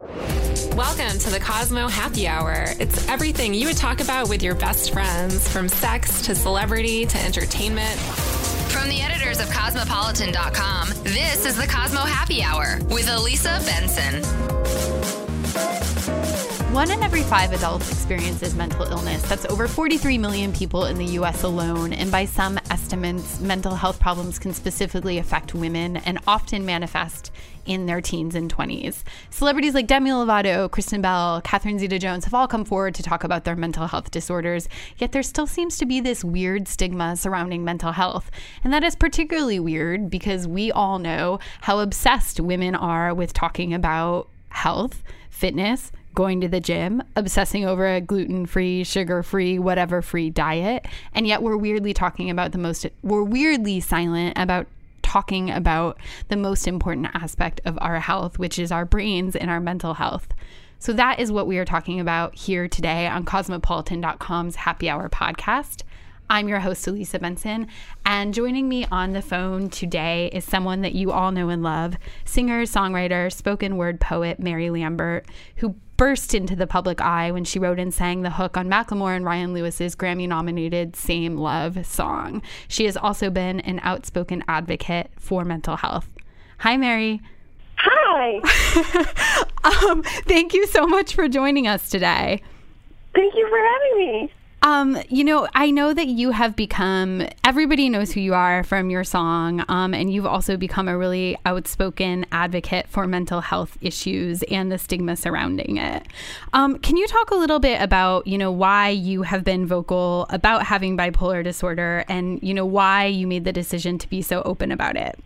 Welcome to the Cosmo Happy Hour. It's everything you would talk about with your best friends, from sex to celebrity to entertainment. From the editors of Cosmopolitan.com, this is the Cosmo Happy Hour with Elisa Benson. One in every five adults experiences mental illness. That's over 43 million people in the US alone. And by some estimates, mental health problems can specifically affect women and often manifest in their teens and 20s. Celebrities like Demi Lovato, Kristen Bell, Catherine Zeta Jones have all come forward to talk about their mental health disorders, yet there still seems to be this weird stigma surrounding mental health. And that is particularly weird because we all know how obsessed women are with talking about health, fitness, going to the gym, obsessing over a gluten free, sugar free, whatever free diet. And yet we're weirdly talking about the most, we're weirdly silent about talking about the most important aspect of our health, which is our brains and our mental health. So that is what we are talking about here today on cosmopolitan.com's Happy Hour podcast. I'm your host, Elisa Benson, and joining me on the phone today is someone that you all know and love singer, songwriter, spoken word poet Mary Lambert, who burst into the public eye when she wrote and sang the hook on Macklemore and Ryan Lewis's Grammy nominated Same Love song. She has also been an outspoken advocate for mental health. Hi, Mary. Hi. um, thank you so much for joining us today. Thank you for having me. Um, you know, I know that you have become everybody knows who you are from your song, um, and you've also become a really outspoken advocate for mental health issues and the stigma surrounding it. Um, can you talk a little bit about, you know, why you have been vocal about having bipolar disorder and, you know, why you made the decision to be so open about it?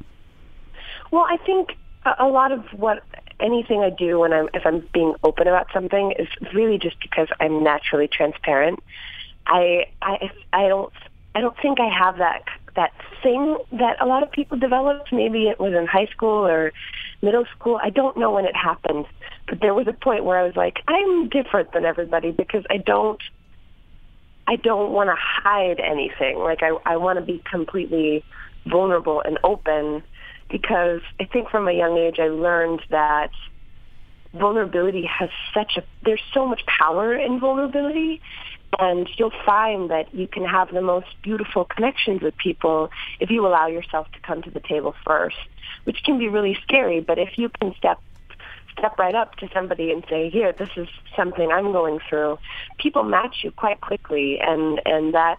Well, I think a lot of what anything I do when I'm if I'm being open about something is really just because I'm naturally transparent I I I don't I don't think I have that that thing that a lot of people developed. Maybe it was in high school or middle school. I don't know when it happened, but there was a point where I was like, I'm different than everybody because I don't I don't want to hide anything. Like I I want to be completely vulnerable and open because I think from a young age I learned that vulnerability has such a there's so much power in vulnerability and you'll find that you can have the most beautiful connections with people if you allow yourself to come to the table first, which can be really scary. But if you can step step right up to somebody and say, "Here, this is something I'm going through," people match you quite quickly, and and that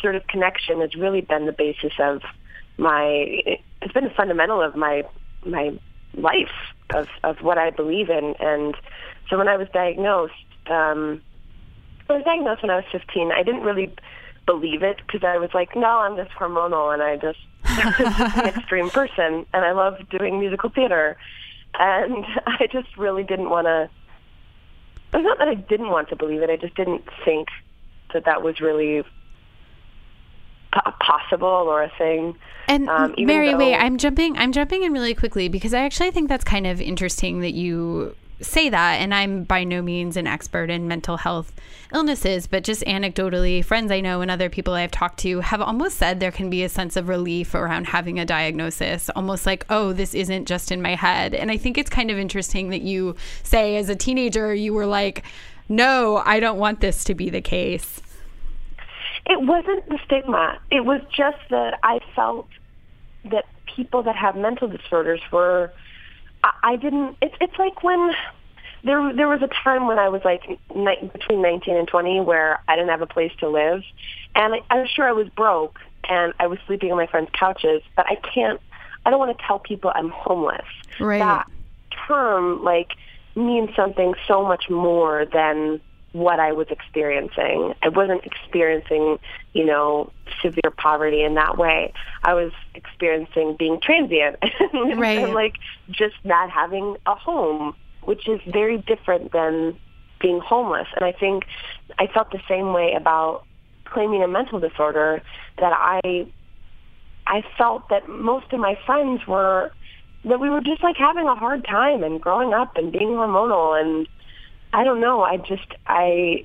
sort of connection has really been the basis of my. It's been a fundamental of my my life of of what I believe in, and so when I was diagnosed. Um, I was diagnosed when I was 15. I didn't really believe it because I was like, no, I'm just hormonal and I just an extreme person and I love doing musical theater. And I just really didn't want to. It's not that I didn't want to believe it. I just didn't think that that was really possible or a thing. And um, Mary, though- wait, I'm jumping. I'm jumping in really quickly because I actually think that's kind of interesting that you say that and i'm by no means an expert in mental health illnesses but just anecdotally friends i know and other people i've talked to have almost said there can be a sense of relief around having a diagnosis almost like oh this isn't just in my head. And i think it's kind of interesting that you say as a teenager you were like no i don't want this to be the case. It wasn't the stigma. It was just that i felt that people that have mental disorders were I didn't. It's it's like when there there was a time when I was like ni- between 19 and 20 where I didn't have a place to live, and I, I was sure I was broke and I was sleeping on my friends' couches. But I can't. I don't want to tell people I'm homeless. Right. That term like means something so much more than what I was experiencing. I wasn't experiencing, you know, severe poverty in that way. I was experiencing being transient right. and like just not having a home which is very different than being homeless. And I think I felt the same way about claiming a mental disorder that I I felt that most of my friends were that we were just like having a hard time and growing up and being hormonal and I don't know, I just I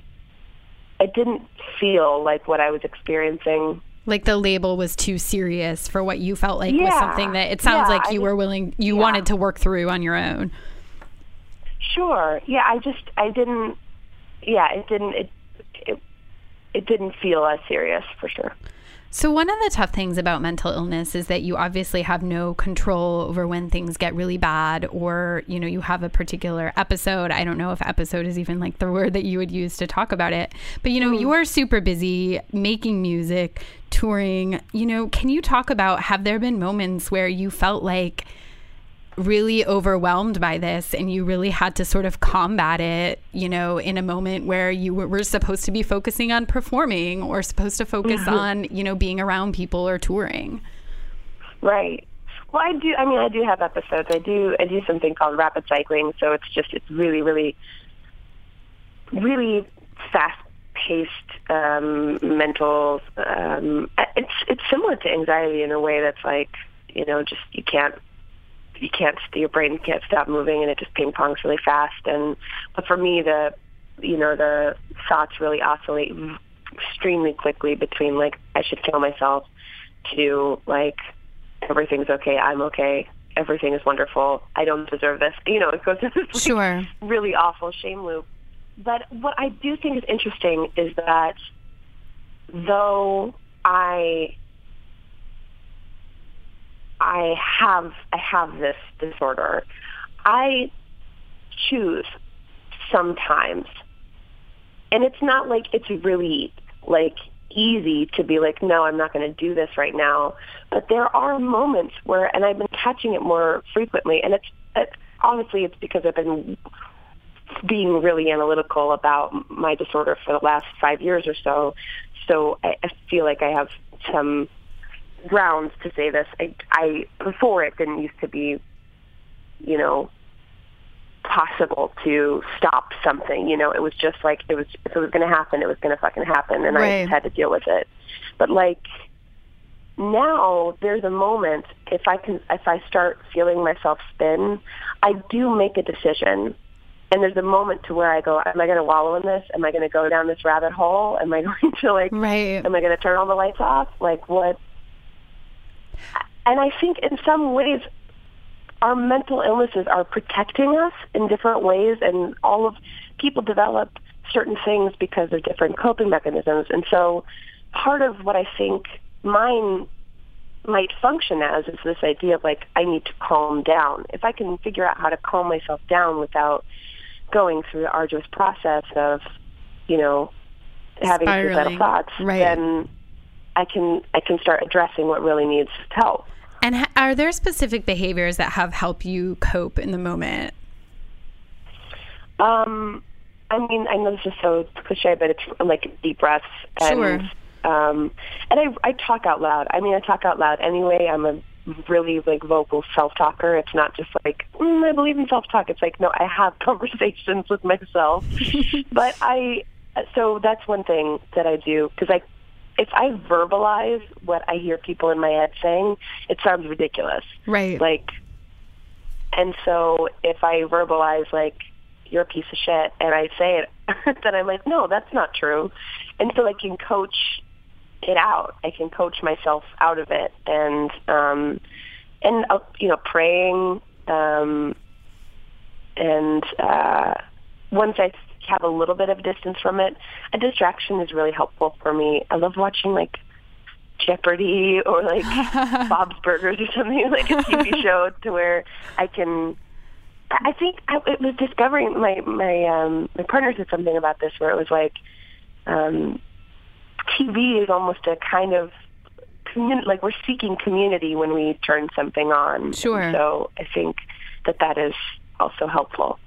I didn't feel like what I was experiencing like the label was too serious for what you felt like was something that it sounds Yeah, like you just- were willing you yeah. wanted to work through on your own Sure. Yeah, I just I didn't. Yeah, it didn't. It it, it didn't feel as serious for sure. So one of the tough things about mental illness is that you obviously have no control over when things get really bad or you know you have a particular episode. I don't know if episode is even like the word that you would use to talk about it. But you know mm. you are super busy making music touring. You know can you talk about have there been moments where you felt like really overwhelmed by this and you really had to sort of combat it, you know, in a moment where you were, supposed to be focusing on performing or supposed to focus on, you know, being around people or touring. Right. Well, I do. I mean, I do have episodes. I do. I do something called rapid cycling. So it's just it's really, really, really fast-paced um, mental. Um, it's it's similar to anxiety in a way that's like you know just you can't you can't your brain can't stop moving and it just ping pongs really fast. And but for me, the you know the thoughts really oscillate extremely quickly between like I should kill myself to like everything's okay, I'm okay, everything is wonderful, I don't deserve this. You know, it goes into this like, Sure. really awful shame loop. But what I do think is interesting is that though I I have I have this disorder, I choose sometimes. And it's not like it's really like easy to be like, no, I'm not going to do this right now. But there are moments where, and I've been catching it more frequently, and it's, it's obviously it's because I've been being really analytical about my disorder for the last five years or so. So I, I feel like I have some grounds to say this. I, I before it didn't used to be, you know, possible to stop something. You know, it was just like it was if it was going to happen, it was going to fucking happen, and I Right. just had to deal with it. But like now, there's a moment if I can if I start feeling myself spin, I do make a decision. And there's a moment to where I go, am I going to wallow in this? Am I going to go down this rabbit hole? Am I going to like Right. am I going to turn all the lights off? Like what? And I think in some ways, our mental illnesses are protecting us in different ways, and all of people develop certain things because of different coping mechanisms. And so, part of what I think mine might function as is this idea of like I need to calm down. If I can figure out how to calm myself down without going through the arduous process of, you know, having suicidal thoughts, Right. then I can I can start addressing what really needs help. And ha- are there specific behaviors that have helped you cope in the moment? Um, I mean, I know this is so cliche, but it's like deep breaths and Sure. um, and I I talk out loud. I mean, I talk out loud anyway. I'm a really like vocal self talker. It's not just like mm, I believe in self talk. It's like no, I have conversations with myself. but I so that's one thing that I do because I if I verbalize what I hear people in my head saying, it sounds ridiculous. Right. like and so if i verbalize like you're a piece of shit and i say it then i'm like no that's not true. And so i can coach it out. I can coach myself out of it. And um and uh, you know praying um and uh once i have a little bit of distance from it a distraction is really helpful for me i love watching like Jeopardy or like Bob's Burgers or something like a TV show to where I can. I think I, it was discovering my my um, my partner said something about this where it was like um, TV is almost a kind of community, like we're seeking community when we turn something on. Sure. And so I think that that is also helpful.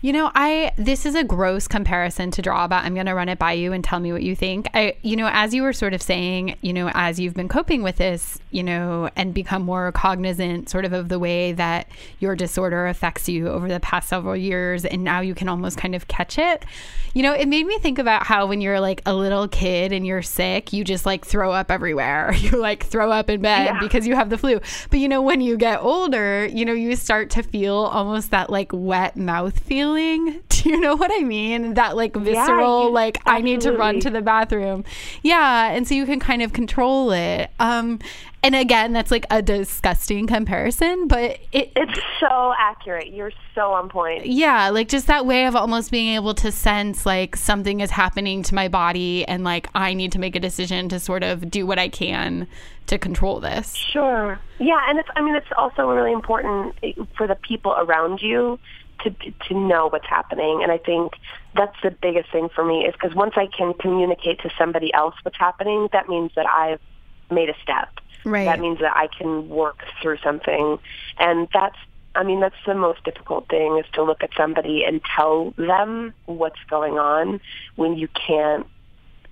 You know, I this is a gross comparison to draw, but I'm going to run it by you and tell me what you think. I you know, as you were sort of saying, you know, as you've been coping with this, you know, and become more cognizant sort of of the way that your disorder affects you over the past several years and now you can almost kind of catch it. You know, it made me think about how when you're like a little kid and you're sick, you just like throw up everywhere. You like throw up in bed Yeah. because you have the flu. But you know, when you get older, you know, you start to feel almost that like wet mouth feeling. Do you know what I mean? That like visceral, you- like I need to run to the bathroom. Yeah. And so you can kind of control it. Um, and again, that's like a disgusting comparison, but it, It's so accurate. You're so on point. yeah, like just that way of almost being able to sense like something is happening to my body and like I need to make a decision to sort of do what I can to control this. Sure. Yeah, and it's I mean it's also really important for the people around you to to know what's happening and I think that's the biggest thing for me is cuz once I can communicate to somebody else what's happening that means that I've made a step. Right. That means that I can work through something and that's I mean that's the most difficult thing is to look at somebody and tell them what's going on when you can't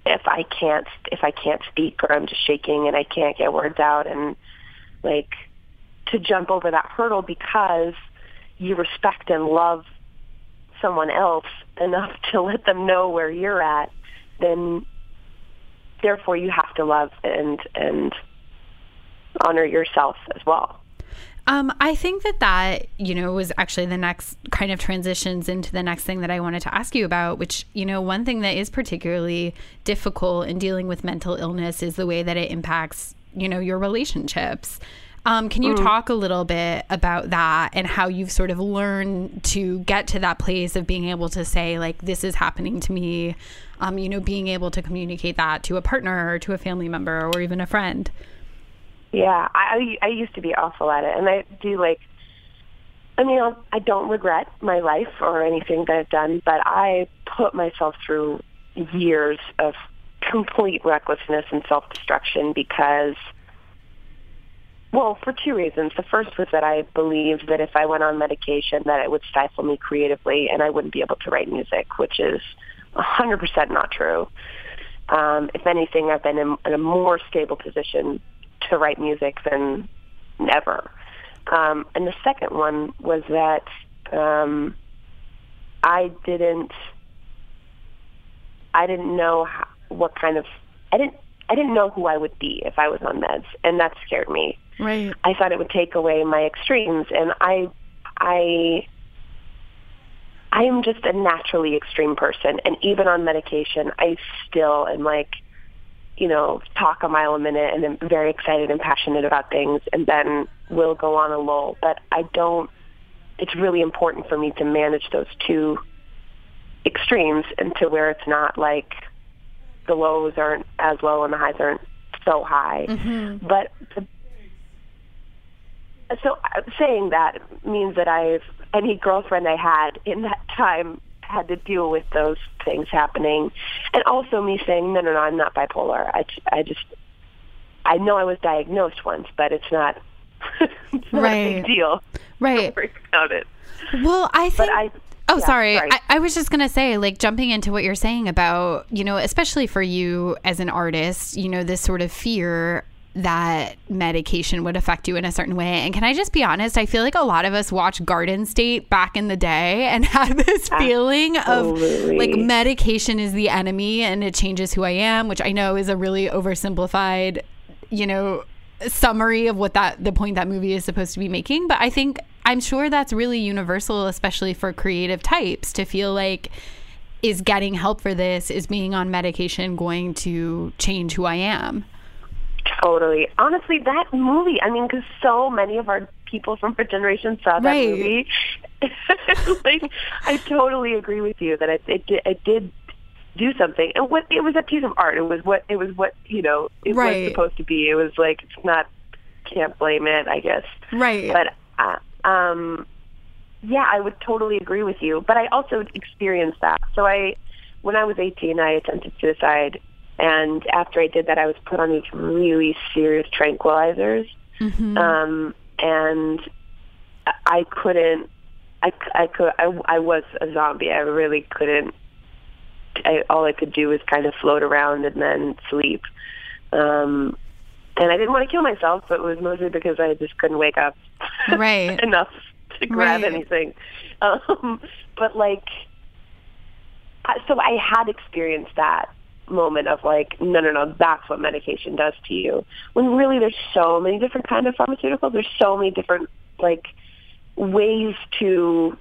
if I can't if I can't speak or I'm just shaking and I can't get words out and like to jump over that hurdle because you respect and love someone else enough to let them know where you're at, then therefore you have to love and and honor yourself as well. Um, I think that that, you know, was actually the next kind of transitions into the next thing that I wanted to ask you about, which, you know, one thing that is particularly difficult in dealing with mental illness is the way that it impacts, you know, your relationships. Um, can you talk a little bit about that and how you've sort of learned to get to that place of being able to say, like, this is happening to me? Um, you know, being able to communicate that to a partner or to a family member or even a friend. Yeah, I I used to be awful at it, and I do like. I mean, I'll, I don't regret my life or anything that I've done, but I put myself through years of complete recklessness and self-destruction because, well, for two reasons. The first was that I believed that if I went on medication, that it would stifle me creatively, and I wouldn't be able to write music, which is 100% not true. Um, if anything, I've been in, in a more stable position to write music than ever. Um, and the second one was that um, I didn't, I didn't know how, what kind of, I didn't, I didn't know who I would be if I was on meds, and that scared me. Right. I thought it would take away my extremes, and I, I, I am just a naturally extreme person, and even on medication, I still am like, you know, talk a mile a minute, and am very excited and passionate about things, and then will go on a lull. But I don't. It's really important for me to manage those two extremes, and to where it's not like the lows aren't as low and the highs aren't so high. But the so uh, saying that means that I've any girlfriend I had in that time had to deal with those things happening, and also me saying no, no, no, I'm not bipolar. I I just I know I was diagnosed once, but it's not it's not a Right. big deal. Right. About it. Well, I think. I- oh, yeah, sorry. sorry. I, I was just gonna say, like, jumping into what you're saying about, you know, especially for you as an artist, you know, this sort of fear that medication would affect you in a certain way. And can I just be honest? I feel like a lot of us watched Garden State back in the day and had this feeling of like medication is the enemy and it changes who I am, which I know is a really oversimplified, you know, summary of what that the point that movie is supposed to be making. But I think I'm sure that's really universal, especially for creative types, to feel like is getting help for this, is being on medication going to change who I am? Totally. Honestly, that movie, I mean, because so many of our people from our generation saw that Right. movie. like, I totally agree with you that it, it, did- it did do something. And what it was a piece of art. It was what it was what, you know, it Right. was supposed to be. It was like, it's not, can't blame it, I guess. Right. But, uh, um, yeah, I would totally agree with you. But I also experienced that. So I, when I was 18, I attempted suicide. And after I did that, I was put on these really serious tranquilizers. Um, and I couldn't, I, I could I, I was a zombie. I really couldn't. I, all I could do was kind of float around and then sleep. Um, and I didn't want to kill myself, but it was mostly because I just couldn't wake up Right. enough to grab Right. anything. Um, but like, so I had experienced that moment of like, no, no, no, that's what medication does to you. When really there's so many different kind of pharmaceuticals. There's so many different like ways to,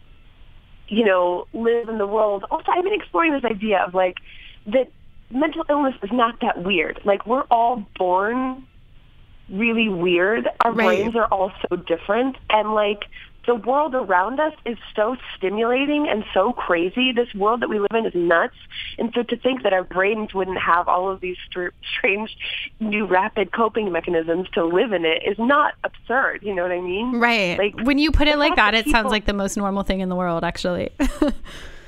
you know, live in the world. Also, I've been exploring this idea of like that mental illness is not that weird. Like we're all born really weird. Our Right. brains are all so different and like the world around us is so stimulating and so crazy. This world that we live in is nuts. And so to think that our brains wouldn't have all of these str- strange new rapid coping mechanisms to live in it is not absurd. You know what I mean? Right. Like, when you put it like that, it that sounds like the most normal thing in the world, actually.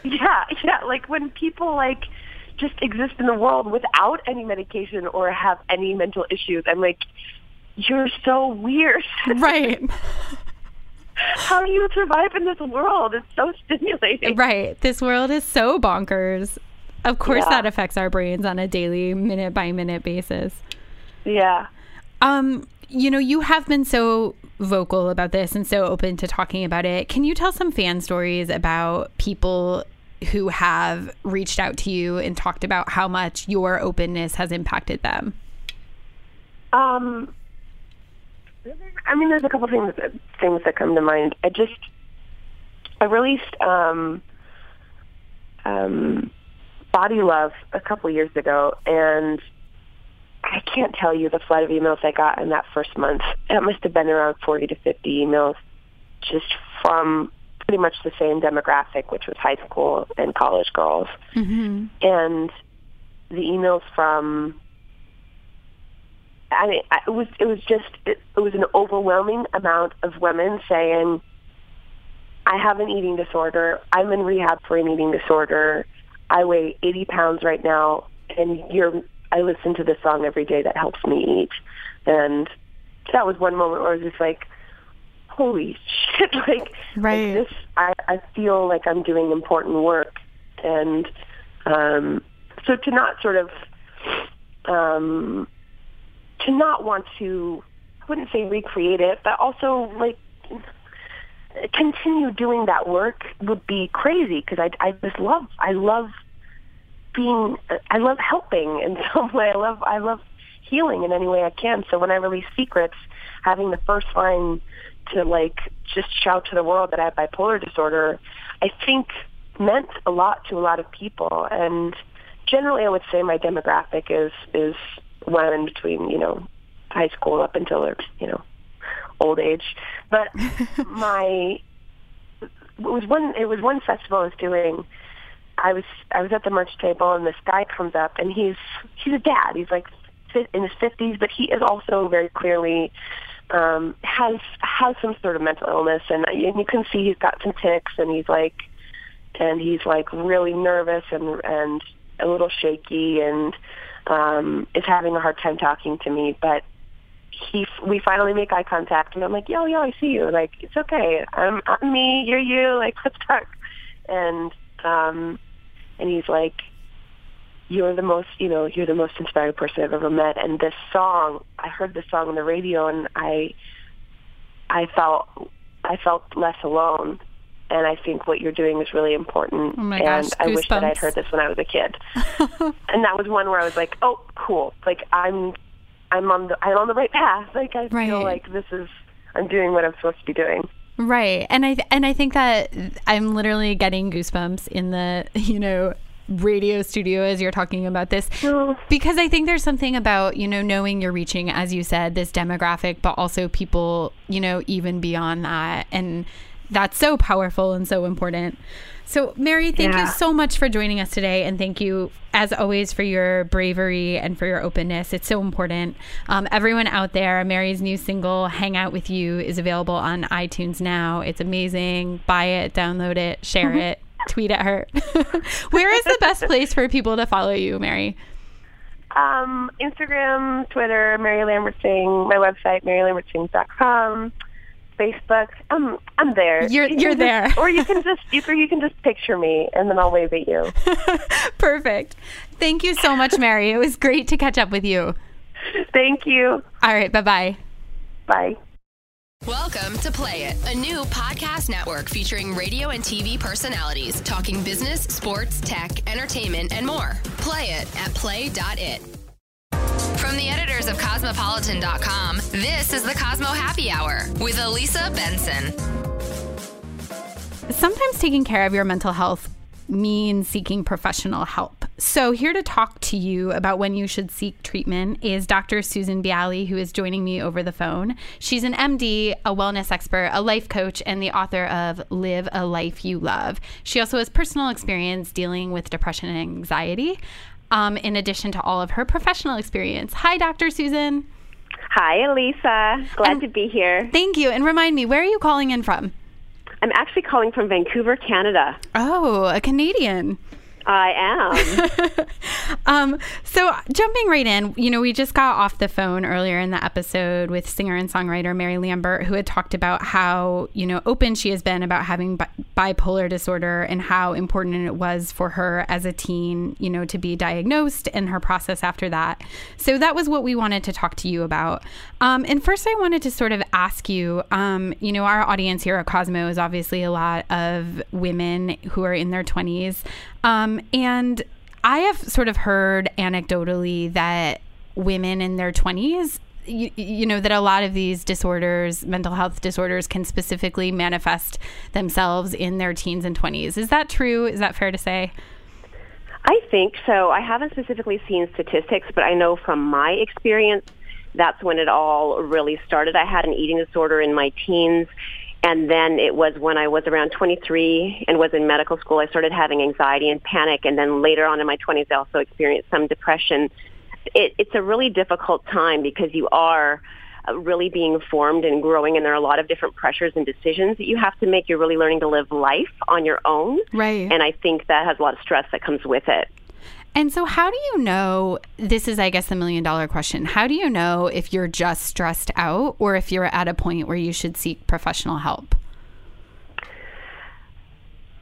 Yeah, yeah. Like when people like just exist in the world without any medication or have any mental issues, I'm like, you're so weird. right. How do you survive in this world? It's so stimulating. Right. This world is so bonkers. Of course, Yeah. that affects our brains on a daily, minute by minute basis. Yeah. Um, you know, you have been so vocal about this and so open to talking about it. Can you tell some fan stories about people who have reached out to you and talked about how much your openness has impacted them? Um, I mean, there's a couple things that, things that come to mind. I just I released um, um, Body Love a couple years ago, and I can't tell you the flood of emails I got in that first month. It must have been around 40 to 50 emails, just from pretty much the same demographic, which was high school and college girls, and the emails from I mean, it was it was just it, it was an overwhelming amount of women saying, "I have an eating disorder. I'm in rehab for an eating disorder. I weigh 80 pounds right now, and you're. I listen to this song every day that helps me eat." And that was one moment where I was just like, "Holy shit!" Like, like Right. this, I I feel like I'm doing important work, and um, so to not sort of um, to not want to I wouldn't say recreate it, but also like continue doing that work would be crazy because I I just love I love being I love helping in some way. I love I love healing in any way I can. So when I release Secrets, having the first line to like just shout to the world that I have bipolar disorder, I think meant a lot to a lot of people. And generally, I would say my demographic is is women between you know high school up until their you know old age. But my it was one it was one festival I was doing. I was I was at the merch table and this guy comes up and he's he's a dad. He's like in his fifties, but he is also very clearly um, has has some sort of mental illness, and, and you can see he's got some tics, and he's like and he's like really nervous and and a little shaky and um is having a hard time talking to me but he we finally make eye contact and I'm like yo yo I see you. Like it's okay. I'm I'm me. You're you. Like let's talk. And um and he's like you're the most you know you're the most inspiring person I've ever met. And this song I heard this song on the radio and I I felt I felt less alone and I think what you're doing is really important. Oh my and gosh, I wish that I'd heard this when I was a kid. and that was one where I was like, "Oh, cool! Like I'm, I'm on the, I'm on the right path. Like I Right. feel like this is, I'm doing what I'm supposed to be doing." Right. And I and I think that I'm literally getting goosebumps in the, you know, radio studio as you're talking about this oh. because I think there's something about, you know, knowing you're reaching as you said this demographic but also people, you know, even beyond that and that's so powerful and so important. So, Mary, thank you so much for joining us today. And thank you, as always, for your bravery and for your openness. It's so important. Um, everyone out there, Mary's new single, Hang Out With You, is available on iTunes now. It's amazing. Buy it, download it, share it, tweet at her. Where is the best place for people to follow you, Mary? Um, Instagram, Twitter, Mary Lambert Sing. My website, MaryLambertSing.com. Facebook. Um, I'm there. You're- You can you're just- there. or you can just you can, you can just picture me, and then I'll wave at you. Perfect. Thank you so much, Mary. It was great to catch up with you. Thank you. All right, bye bye. Bye. Welcome to Play It, a new podcast network featuring radio and TV personalities talking business, sports, tech, entertainment, and more. Play it at play.it. From the editors of Cosmopolitan.com, this is the Cosmo Happy Hour with Elisa Benson. Sometimes taking care of your mental health means seeking professional help. So, here to talk to you about when you should seek treatment is Dr. Susan Biali, who is joining me over the phone. She's an MD, a wellness expert, a life coach, and the author of Live a Life You Love. She also has personal experience dealing with depression and anxiety, um, in addition to all of her professional experience. Hi, Dr. Susan. Hi, Elisa. Glad And- to be here. Thank you. And remind me, where are you calling in from? I'm actually calling from Vancouver, Canada. Oh, a Canadian. I am. Um, so jumping right in, you know, we just got off the phone earlier in the episode with singer and songwriter Mary Lambert, who had talked about how, you know, open she has been about having bi- bipolar disorder and how important it was for her as a teen, you know, to be diagnosed and her process after that. So that was what we wanted to talk to you about. Um, and first, I wanted to sort of ask you, um, you know, our audience here at Cosmo is obviously a lot of women who are in their 20s. Um, and I have sort of heard anecdotally that women in their 20s, you, you know, that a lot of these disorders, mental health disorders, can specifically manifest themselves in their teens and 20s. Is that true? Is that fair to say? I think so. I haven't specifically seen statistics, but I know from my experience, that's when it all really started. I had an eating disorder in my teens. And then it was when I was around 23 and was in medical school, I started having anxiety and panic. And then later on in my 20s, I also experienced some depression. It, it's a really difficult time because you are uh, really being formed and growing, and there are a lot of different pressures and decisions that you have to make. You're really learning to live life on your own. Right. And I think that has a lot of stress that comes with it. And so, how do you know? This is, I guess, the million dollar question. How do you know if you're just stressed out or if you're at a point where you should seek professional help?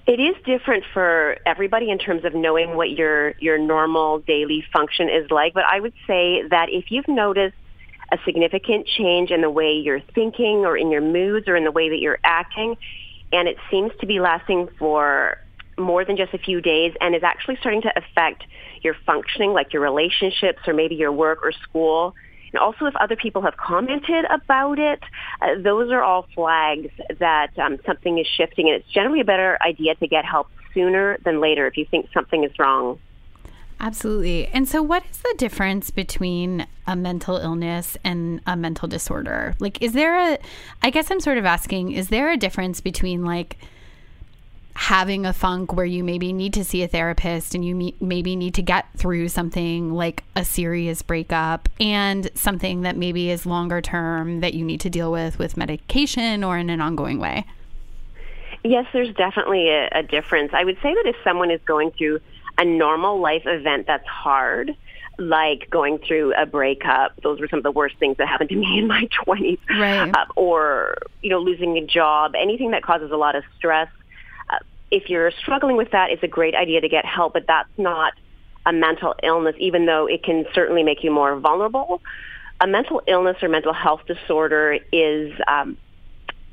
It is different for everybody in terms of knowing what your your normal daily function is like, but I would say that if you've noticed a significant change in the way you're thinking or in your moods or in the way that you're acting, and it seems to be lasting for more than just a few days and is actually starting to affect your functioning, like your relationships or maybe your work or school, and also if other people have commented about it, uh, those are all flags that um, something is shifting. And it's generally a better idea to get help sooner than later if you think something is wrong. Absolutely. And so, what is the difference between a mental illness and a mental disorder? Like, is there a, I guess I'm sort of asking, is there a difference between like, having a funk where you maybe need to see a therapist and you me- maybe need to get through something like a serious breakup and something that maybe is longer term that you need to deal with with medication or in an ongoing way? Yes, there's definitely a, a difference. I would say that if someone is going through a normal life event that's hard, like going through a breakup, those were some of the worst things that happened to me in my 20s. Right. Uh, or, you know, losing a job, anything that causes a lot of stress. If you're struggling with that, it's a great idea to get help, but that's not a mental illness, even though it can certainly make you more vulnerable. A mental illness or mental health disorder is um,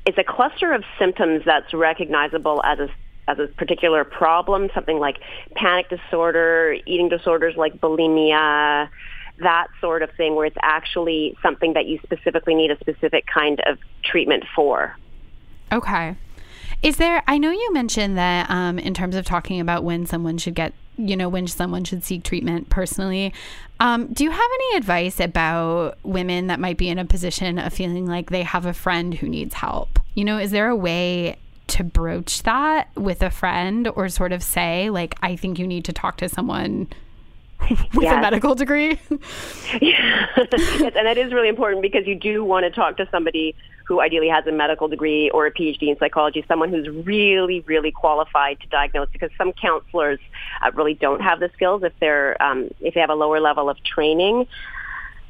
is a cluster of symptoms that's recognizable as a as a particular problem, something like panic disorder, eating disorders like bulimia, that sort of thing, where it's actually something that you specifically need a specific kind of treatment for. Okay. Is there, I know you mentioned that um, in terms of talking about when someone should get, you know, when someone should seek treatment personally. Um, do you have any advice about women that might be in a position of feeling like they have a friend who needs help? You know, is there a way to broach that with a friend or sort of say, like, I think you need to talk to someone with a medical degree? yes, and that is really important because you do want to talk to somebody who ideally has a medical degree or a PhD in psychology, someone who's really, really qualified to diagnose. Because some counselors uh, really don't have the skills if they're um, if they have a lower level of training.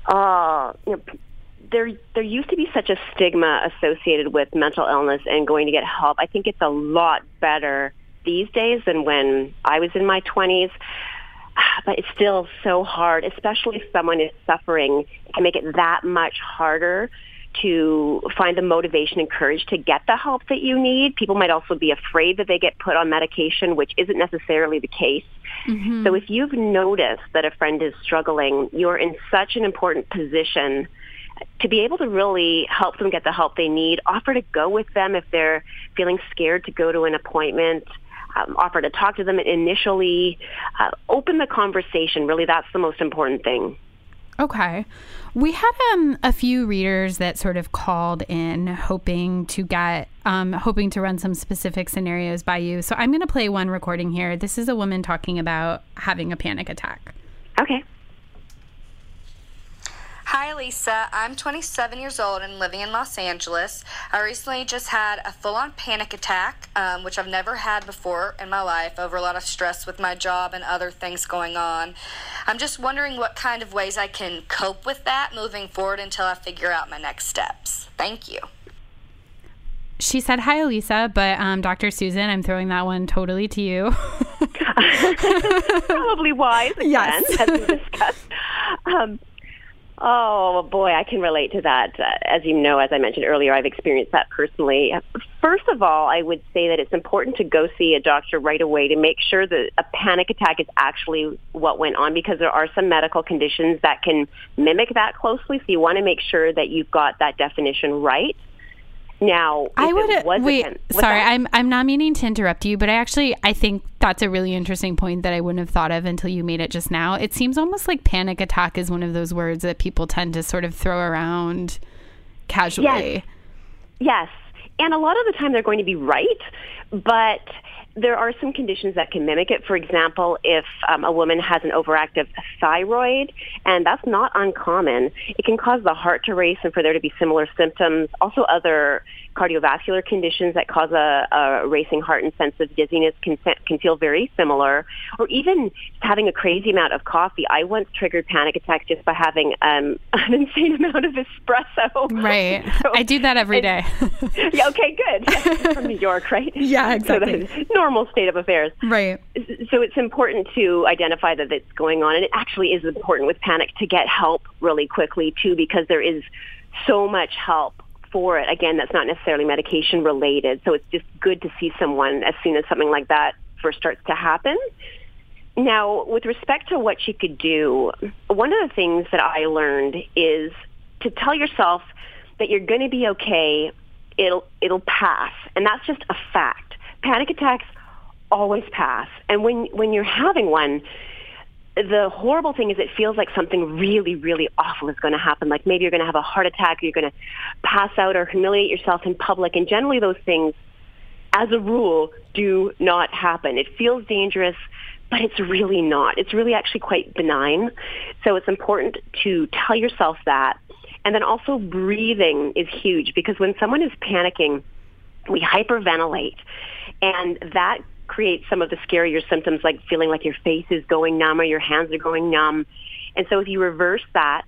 Uh, you know, there there used to be such a stigma associated with mental illness and going to get help. I think it's a lot better these days than when I was in my 20s. But it's still so hard, especially if someone is suffering. It can make it that much harder to find the motivation and courage to get the help that you need. People might also be afraid that they get put on medication, which isn't necessarily the case. Mm-hmm. So if you've noticed that a friend is struggling, you're in such an important position to be able to really help them get the help they need, offer to go with them if they're feeling scared to go to an appointment, um, offer to talk to them initially, uh, open the conversation. Really, that's the most important thing. Okay. We had um, a few readers that sort of called in hoping to get, um, hoping to run some specific scenarios by you. So I'm going to play one recording here. This is a woman talking about having a panic attack. Okay. Hi, Lisa. I'm 27 years old and living in Los Angeles. I recently just had a full on panic attack, um, which I've never had before in my life over a lot of stress with my job and other things going on. I'm just wondering what kind of ways I can cope with that moving forward until I figure out my next steps. Thank you. She said, Hi, Lisa, but um, Dr. Susan, I'm throwing that one totally to you. Probably wise, again, yes. as we discussed. Um, Oh boy, I can relate to that. Uh, as you know, as I mentioned earlier, I've experienced that personally. First of all, I would say that it's important to go see a doctor right away to make sure that a panic attack is actually what went on because there are some medical conditions that can mimic that closely. So you want to make sure that you've got that definition right. Now, I would wait. sorry, that? I'm I'm not meaning to interrupt you, but I actually I think that's a really interesting point that I wouldn't have thought of until you made it just now. It seems almost like panic attack is one of those words that people tend to sort of throw around casually. Yes. Yes. And a lot of the time they're going to be right, but there are some conditions that can mimic it. For example, if um, a woman has an overactive thyroid, and that's not uncommon, it can cause the heart to race and for there to be similar symptoms. Also, other cardiovascular conditions that cause a, a racing heart and sense of dizziness can can feel very similar. Or even having a crazy amount of coffee. I once triggered panic attacks just by having um, an insane amount of espresso. Right. So, I do that every day. yeah, okay, good. From New York, right? Yeah, exactly. So normal state of affairs. Right. So it's important to identify that it's going on, and it actually is important with panic to get help really quickly too, because there is so much help for it. Again, that's not necessarily medication related, so it's just good to see someone as soon as something like that first starts to happen. Now, with respect to what she could do, one of the things that I learned is to tell yourself that you're going to be okay. It'll it'll pass, and that's just a fact. Panic attacks always pass, and when when you're having one, the horrible thing is it feels like something really, really awful is going to happen. Like maybe you're going to have a heart attack, you're going to pass out or humiliate yourself in public. And generally those things, as a rule, do not happen. It feels dangerous, but it's really not. It's really actually quite benign. So it's important to tell yourself that. And then also breathing is huge because when someone is panicking, we hyperventilate. And that create some of the scarier symptoms like feeling like your face is going numb or your hands are going numb. And so if you reverse that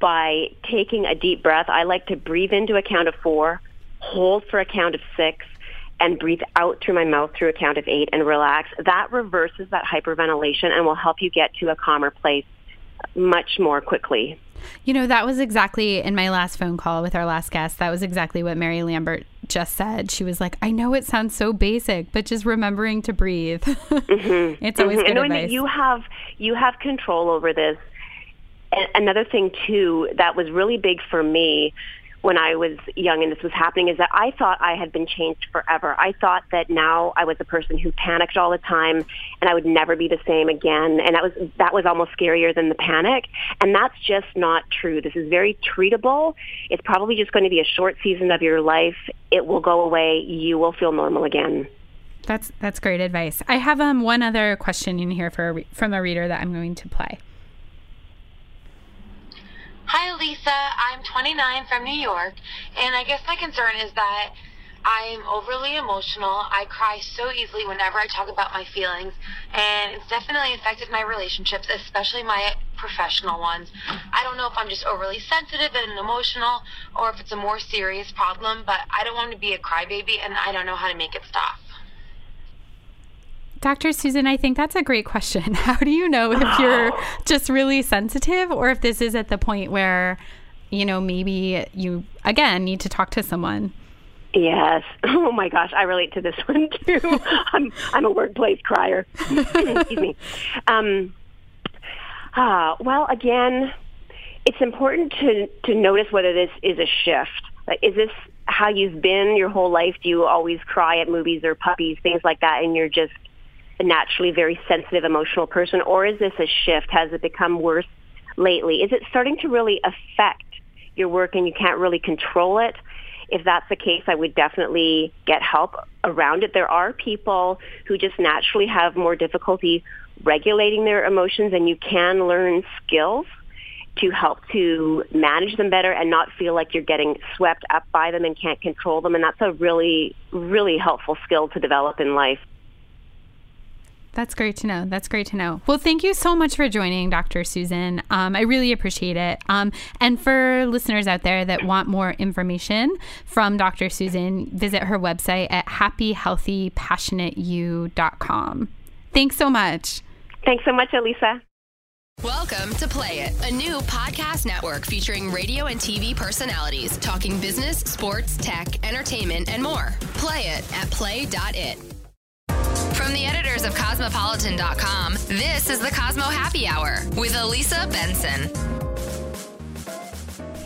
by taking a deep breath, I like to breathe into a count of four, hold for a count of six, and breathe out through my mouth through a count of eight and relax. That reverses that hyperventilation and will help you get to a calmer place much more quickly. You know, that was exactly in my last phone call with our last guest. That was exactly what Mary Lambert just said. She was like, I know it sounds so basic, but just remembering to breathe. Mm-hmm. it's always mm-hmm. good knowing advice. that you have you have control over this. And another thing too that was really big for me when I was young and this was happening is that I thought I had been changed forever. I thought that now I was a person who panicked all the time and I would never be the same again. And that was, that was almost scarier than the panic. And that's just not true. This is very treatable. It's probably just going to be a short season of your life. It will go away. You will feel normal again. That's that's great advice. I have um one other question in here for a re- from a reader that I'm going to play. Hi, Lisa. I'm 29 from New York, and I guess my concern is that I am overly emotional. I cry so easily whenever I talk about my feelings, and it's definitely affected my relationships, especially my professional ones. I don't know if I'm just overly sensitive and emotional or if it's a more serious problem, but I don't want to be a crybaby and I don't know how to make it stop. Dr. Susan, I think that's a great question. How do you know if you're just really sensitive or if this is at the point where, you know, maybe you, again, need to talk to someone? Yes. Oh my gosh, I relate to this one too. I'm I'm a workplace crier. Excuse me. Um, uh, well, again, it's important to to notice whether this is a shift. Like, is this how you've been your whole life? Do you always cry at movies or puppies, things like that, and you're just naturally very sensitive, emotional person, or is this a shift? Has it become worse lately? Is it starting to really affect your work and you can't really control it? If that's the case, I would definitely get help around it. There are people who just naturally have more difficulty regulating their emotions and you can learn skills to help to manage them better and not feel like you're getting swept up by them and can't control them. And that's a really, really helpful skill to develop in life. That's great to know. That's great to know. Well, thank you so much for joining, Dr. Susan. Um, I really appreciate it. Um, and for listeners out there that want more information from Dr. Susan, visit her website at happyhealthypassionateyou.com. Thanks so much. Thanks so much, Elisa. Welcome to Play It, a new podcast network featuring radio and TV personalities talking business, sports, tech, entertainment, and more. Play it at play.it. From the editors of Cosmopolitan.com, this is the Cosmo Happy Hour with Elisa Benson.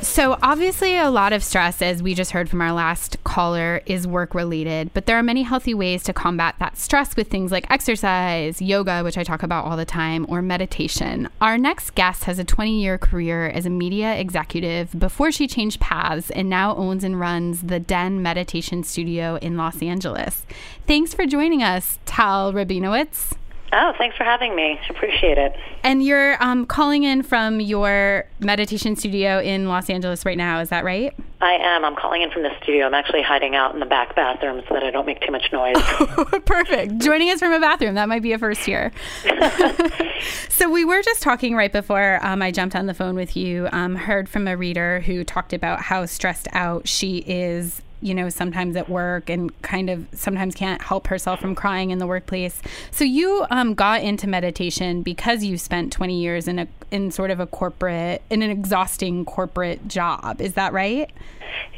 So, obviously, a lot of stress, as we just heard from our last caller, is work related, but there are many healthy ways to combat that stress with things like exercise, yoga, which I talk about all the time, or meditation. Our next guest has a 20 year career as a media executive before she changed paths and now owns and runs the Den Meditation Studio in Los Angeles. Thanks for joining us, Tal Rabinowitz. Oh, thanks for having me. Appreciate it. And you're um, calling in from your meditation studio in Los Angeles right now, is that right? I am. I'm calling in from the studio. I'm actually hiding out in the back bathroom so that I don't make too much noise. Perfect. Joining us from a bathroom. That might be a first here. so, we were just talking right before um, I jumped on the phone with you. Um, heard from a reader who talked about how stressed out she is you know, sometimes at work and kind of sometimes can't help herself from crying in the workplace. So you um, got into meditation because you spent 20 years in a in sort of a corporate in an exhausting corporate job. Is that right?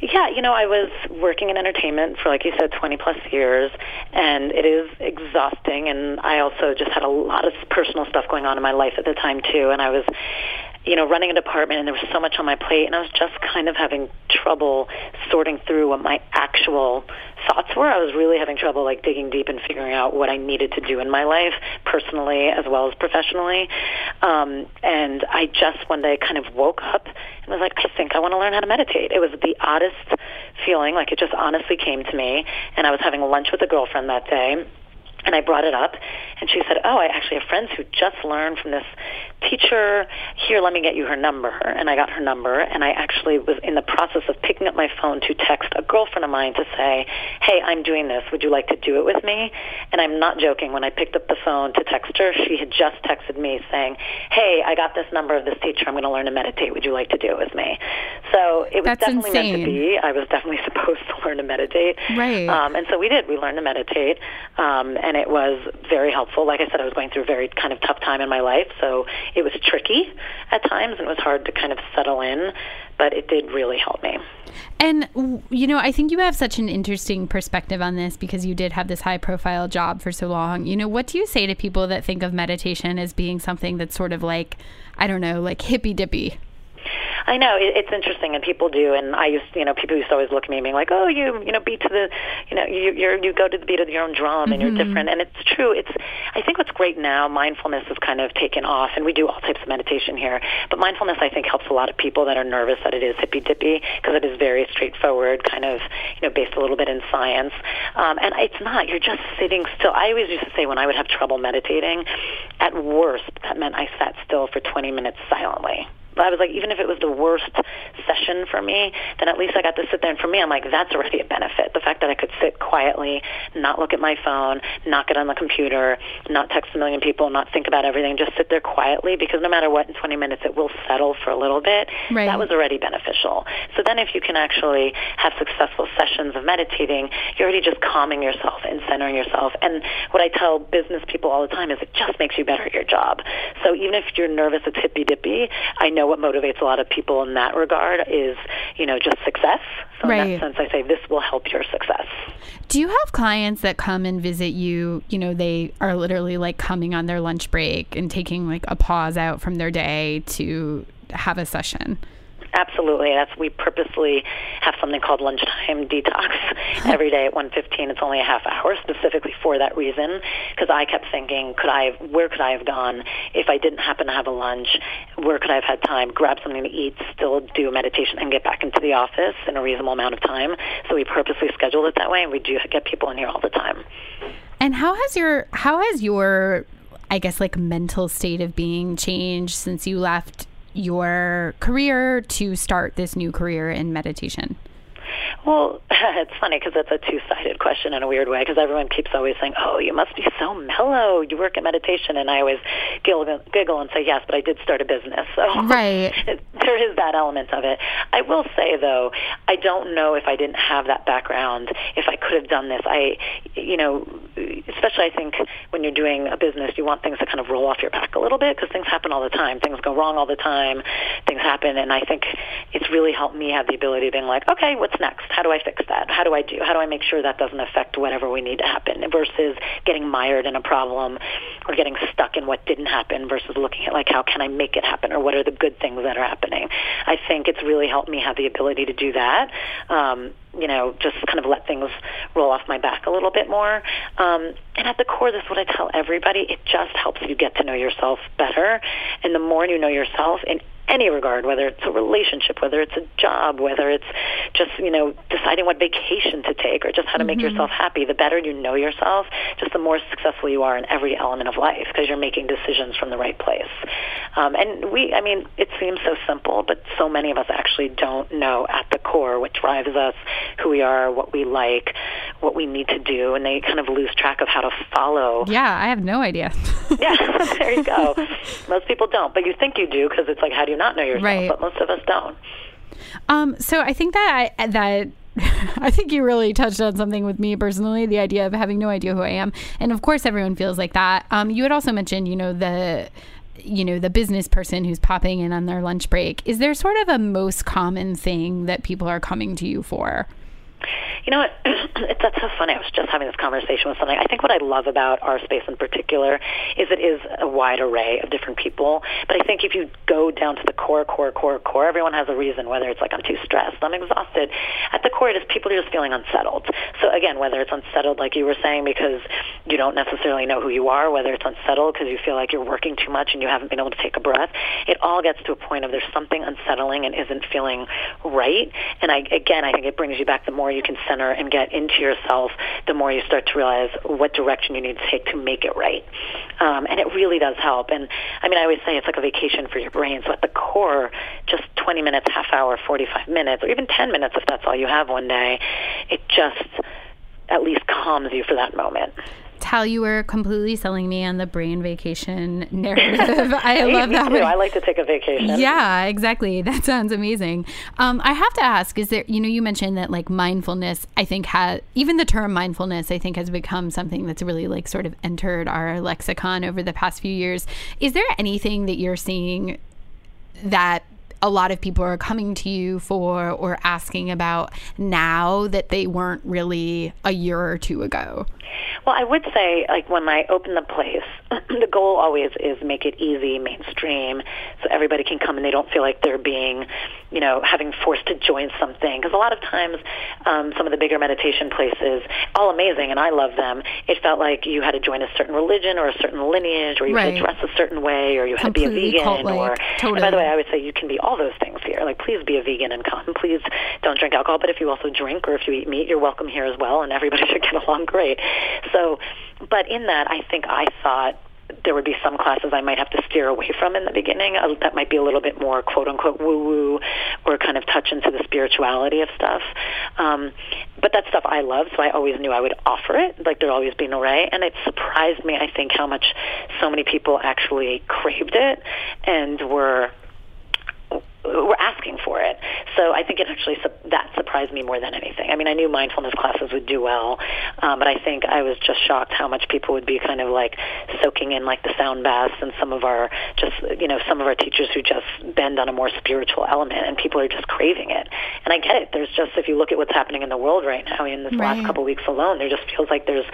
Yeah, you know, I was working in entertainment for like you said 20 plus years and it is exhausting and I also just had a lot of personal stuff going on in my life at the time too and I was you know, running a department and there was so much on my plate and I was just kind of having trouble sorting through what my actual thoughts were. I was really having trouble like digging deep and figuring out what I needed to do in my life, personally as well as professionally. Um, and I just one day kind of woke up and was like, I think I want to learn how to meditate. It was the oddest feeling, like it just honestly came to me. And I was having lunch with a girlfriend that day and I brought it up, and she said, "Oh, I actually have friends who just learned from this teacher. Here, let me get you her number." And I got her number, and I actually was in the process of picking up my phone to text a girlfriend of mine to say, "Hey, I'm doing this. Would you like to do it with me?" And I'm not joking. When I picked up the phone to text her, she had just texted me saying, "Hey, I got this number of this teacher. I'm going to learn to meditate. Would you like to do it with me?" So it was That's definitely insane. meant to be. I was definitely supposed to learn to meditate. Right. Um, and so we did. We learned to meditate. Um, and it was very helpful. Like I said, I was going through a very kind of tough time in my life, so it was tricky at times and it was hard to kind of settle in, but it did really help me. And, you know, I think you have such an interesting perspective on this because you did have this high profile job for so long. You know, what do you say to people that think of meditation as being something that's sort of like, I don't know, like hippy dippy? I know it, it's interesting, and people do. And I used, you know, people used to always look at me being like, "Oh, you, you know, beat to the, you know, you you're, you go to the beat of your own drum, and Mm-hmm. you're different." And it's true. It's, I think what's great now, mindfulness has kind of taken off, and we do all types of meditation here. But mindfulness, I think, helps a lot of people that are nervous that it is hippy dippy because it is very straightforward, kind of, you know, based a little bit in science. Um, and it's not. You're just sitting still. I always used to say when I would have trouble meditating, at worst, that meant I sat still for 20 minutes silently I was like, even if it was the worst session for me, then at least I got to sit there. And for me, I'm like, that's already a benefit. The fact that I could sit quietly, not look at my phone, not get on the computer, not text a million people, not think about everything, just sit there quietly because no matter what, in 20 minutes it will settle for a little bit. Right. That was already beneficial. So then if you can actually have successful sessions of meditating, you're already just calming yourself and centering yourself. And what I tell business people all the time is it just makes you better at your job. So even if you're nervous, it's hippy dippy. I know what motivates a lot of people in that regard is, you know, just success. So Right. in that sense, I say this will help your success. Do you have clients that come and visit you? You know, they are literally like coming on their lunch break and taking like a pause out from their day to have a session. Absolutely. That's we purposely have something called lunchtime detox every day at 1:15. It's only a half hour specifically for that reason because I kept thinking, could I have, where could I have gone if I didn't happen to have a lunch? Where could I have had time, grab something to eat, still do meditation and get back into the office in a reasonable amount of time? So we purposely scheduled it that way and we do get people in here all the time. And how has your how has your I guess like mental state of being changed since you left your career to start this new career in meditation? Well, it's funny because it's a two-sided question in a weird way because everyone keeps always saying, "Oh, you must be so mellow. You work in meditation," and I always giggle, giggle and say, "Yes, but I did start a business." So Right. there is that element of it. I will say though, I don't know if I didn't have that background, if I could have done this. I, you know, especially I think when you're doing a business, you want things to kind of roll off your back a little bit because things happen all the time. Things go wrong all the time. Things happen, and I think it's really helped me have the ability of being like, okay, what's next? How do I fix that? How do I do? How do I make sure that doesn't affect whatever we need to happen? Versus getting mired in a problem or getting stuck in what didn't happen versus looking at like how can I make it happen or what are the good things that are happening. I think it's really helped me have the ability to do that. Um, you know, just kind of let things roll off my back a little bit more. Um, and at the core, this is what I tell everybody. It just helps you get to know yourself better. And the more you know yourself in any regard, whether it's a relationship, whether it's a job, whether it's just, you know, deciding what vacation to take or just how to make yourself happy, the better you know yourself, just the more successful you are in every element of life because you're making decisions from the right place. Um, and we, I mean, it seems so simple, but so many of us actually don't know at the core what drives us, who we are, what we like, what we need to do, and they kind of lose track of how to follow Yeah, I have no idea. yeah, there you go. Most people don't, but you think you do because it's like, how do you not know yourself? Right. But most of us don't. Um, so I think that I, that I think you really touched on something with me personally, the idea of having no idea who I am, and of course everyone feels like that. Um, you had also mentioned, you know, the you know the business person who's popping in on their lunch break. Is there sort of a most common thing that people are coming to you for? You know what? it's that's so funny. I was just having this conversation with something. I think what I love about our space in particular is it is a wide array of different people. But I think if you go down to the core, core, core, core, everyone has a reason. Whether it's like I'm too stressed, I'm exhausted. At the core, it is people are just feeling unsettled. So again, whether it's unsettled, like you were saying, because you don't necessarily know who you are, whether it's unsettled because you feel like you're working too much and you haven't been able to take a breath, it all gets to a point of there's something unsettling and isn't feeling right. And I again, I think it brings you back. The more you can center and get into yourself, the more you start to realize what direction you need to take to make it right. Um, and it really does help. And I mean, I always say it's like a vacation for your brain. So at the core, just 20 minutes, half hour, 45 minutes, or even 10 minutes if that's all you have one day, it just at least calms you for that moment. Tal, you were completely selling me on the brain vacation narrative. I Me- love that. Too. I like to take a vacation. Yeah, exactly. That sounds amazing. Um, I have to ask: Is there? You know, you mentioned that like mindfulness. I think has even the term mindfulness. I think has become something that's really like sort of entered our lexicon over the past few years. Is there anything that you're seeing that a lot of people are coming to you for or asking about now that they weren't really a year or two ago? Well, I would say, like when I opened the place, the goal always is make it easy, mainstream, so everybody can come and they don't feel like they're being, you know, having forced to join something. Because a lot of times, um, some of the bigger meditation places, all amazing, and I love them. It felt like you had to join a certain religion or a certain lineage, or you had to dress a certain way, or you had to be a vegan, or. Totally. And by the way, I would say you can be all those things here. Like, please be a vegan and come. Please don't drink alcohol. But if you also drink or if you eat meat, you're welcome here as well, and everybody should get along great. So, but in that, I think I thought there would be some classes I might have to steer away from in the beginning. Uh, that might be a little bit more quote unquote woo woo or kind of touch into the spirituality of stuff. Um, but that's stuff I love, so I always knew I would offer it. Like there'd always be an array, and it surprised me. I think how much so many people actually craved it and were were asking for it. So I think it actually that surprised me more than anything. I mean, I knew mindfulness classes would do well, um, but I think I was just shocked how much people would be kind of like soaking in like the sound baths and some of our just you know some of our teachers who just bend on a more spiritual element, and people are just craving it. And I get it. There's just if you look at what's happening in the world right now in this Right. last couple weeks alone, there just feels like there's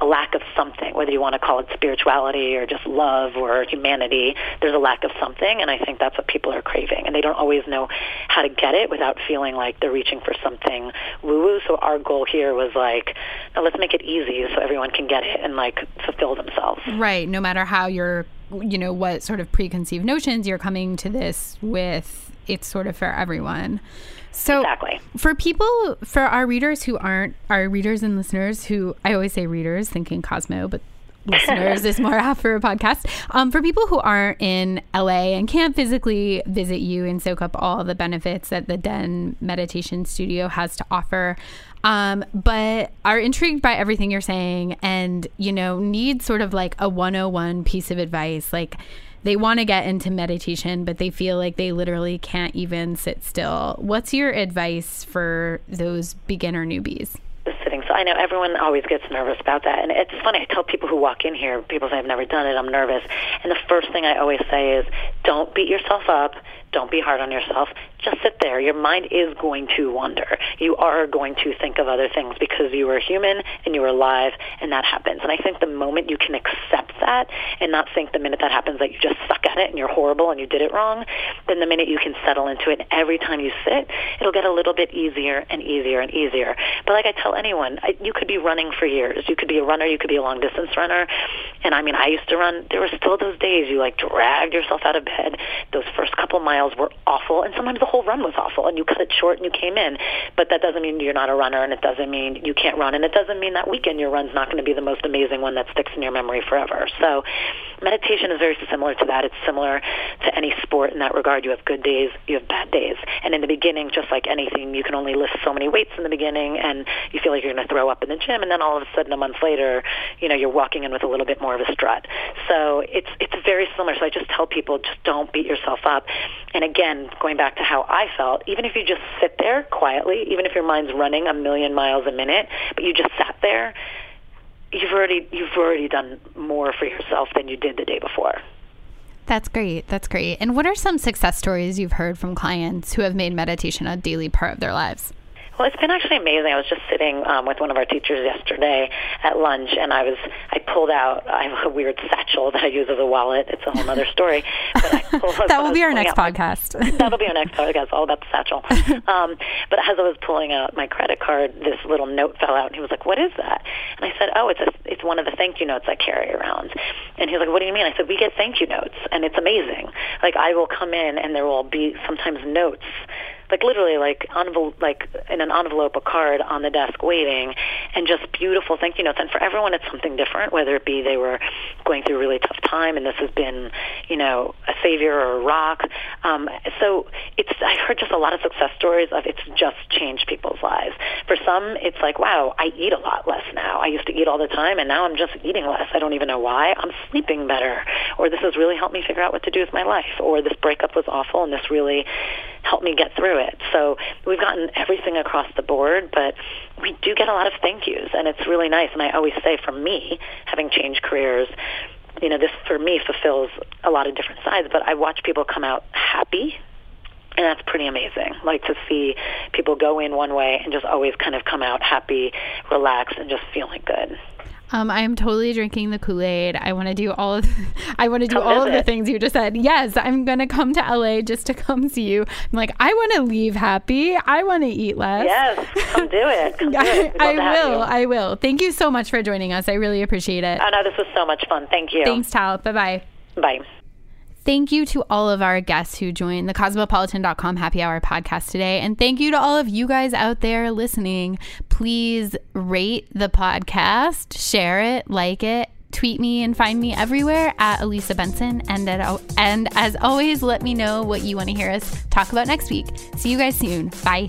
a lack of something, whether you want to call it spirituality or just love or humanity. There's a lack of something, and I think that's what people are craving, and they don't always know how to get it without feeling like they're reaching for something woo-woo. So our goal here was like, now let's make it easy so everyone can get it and like fulfill themselves. Right. No matter how you're, you know, what sort of preconceived notions you're coming to this with, it's sort of for everyone. So Exactly. for people, for our readers who aren't our readers and listeners who I always say readers, thinking Cosmo, but listeners this is more apt for a podcast. Um, for people who aren't in LA and can't physically visit you and soak up all the benefits that the Den Meditation Studio has to offer, um, but are intrigued by everything you're saying and, you know, need sort of like a 101 piece of advice, like they want to get into meditation, but they feel like they literally can't even sit still. What's your advice for those beginner newbies? So I know everyone always gets nervous about that. And it's funny, I tell people who walk in here, people say, I've never done it, I'm nervous. And the first thing I always say is, don't beat yourself up. Don't be hard on yourself. Just sit there. Your mind is going to wander. You are going to think of other things because you are human and you are alive, and that happens. And I think the moment you can accept that and not think the minute that happens that you just suck at it and you're horrible and you did it wrong, then the minute you can settle into it, every time you sit, it'll get a little bit easier and easier and easier. But like I tell anyone, I, you could be running for years. You could be a runner. You could be a long distance runner. And I mean, I used to run. There were still those days you like dragged yourself out of bed. Those first couple miles were awful, and sometimes the whole run was awful, and you cut it short and you came in. But that doesn't mean you're not a runner, and it doesn't mean you can't run, and it doesn't mean that weekend your run's not going to be the most amazing one that sticks in your memory forever. So, meditation is very similar to that. It's similar to any sport in that regard. You have good days, you have bad days, and in the beginning, just like anything, you can only lift so many weights in the beginning, and you feel like you're going to throw up in the gym, and then all of a sudden, a month later, you know, you're walking in with a little bit more of a strut. So it's it's very similar. So I just tell people, just don't beat yourself up. And again, going back to how I felt, even if you just sit there quietly, even if your mind's running a million miles a minute, but you just sat there, you've already you've already done more for yourself than you did the day before. That's great. That's great. And what are some success stories you've heard from clients who have made meditation a daily part of their lives? Well, it's been actually amazing. I was just sitting um, with one of our teachers yesterday at lunch, and I was I pulled out I have a weird satchel that I use as a wallet. It's a whole other story. But I pulled, that will be our next out podcast. That'll be our next podcast, all about the satchel. Um, but as I was pulling out my credit card, this little note fell out, and he was like, "What is that?" And I said, "Oh, it's a, it's one of the thank you notes I carry around." And he was like, "What do you mean?" I said, "We get thank you notes, and it's amazing. Like I will come in, and there will be sometimes notes." Like literally, like envelope, like in an envelope, a card on the desk waiting, and just beautiful thank you notes. And for everyone, it's something different. Whether it be they were going through a really tough time, and this has been, you know, a savior or a rock. Um, so it's I heard just a lot of success stories of it's just changed people's lives. For some, it's like, wow, I eat a lot less now. I used to eat all the time, and now I'm just eating less. I don't even know why. I'm sleeping better, or this has really helped me figure out what to do with my life, or this breakup was awful, and this really helped me get through it. So we've gotten everything across the board, but we do get a lot of thank yous, and it's really nice. And I always say, for me, having changed careers, you know, this for me fulfills a lot of different sides. But I watch people come out happy. And that's pretty amazing. Like to see people go in one way and just always kind of come out happy, relaxed, and just feeling good. Um, I am totally drinking the Kool Aid. I want to do all of, I want to do Come all of the things you just said. Yes, I'm gonna come to LA just to come see you. I'm like, I want to leave happy. I want to eat less. Yes, come do it. Come do it. I, I will. I will. Thank you so much for joining us. I really appreciate it. Oh no, this was so much fun. Thank you. Thanks, Tal. Bye bye. Bye. Thank you to all of our guests who joined the cosmopolitan.com happy hour podcast today. And thank you to all of you guys out there listening. Please rate the podcast, share it, like it, Tweet me and find me everywhere at Elisa Benson. And, at, and as always, let me know what you want to hear us talk about next week. See you guys soon. Bye.